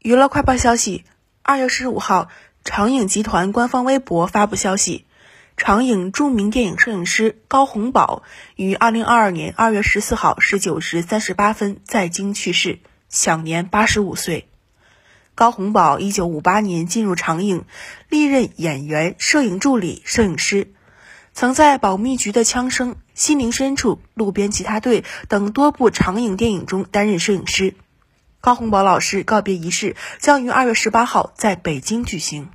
娱乐快报消息：二月十五号，长影集团官方微博发布消息，长影著名电影摄影师高洪宝于二零二二年二月十四号十九时三十八分在京去世，享年八十五岁。高洪宝一九五八年进入长影，历任演员、摄影助理、摄影师，曾在《保密局的枪声》《心灵深处》《路边吉他队》等多部长影电影中担任摄影师。方洪宝老师告别仪式将于二月十八号在北京举行。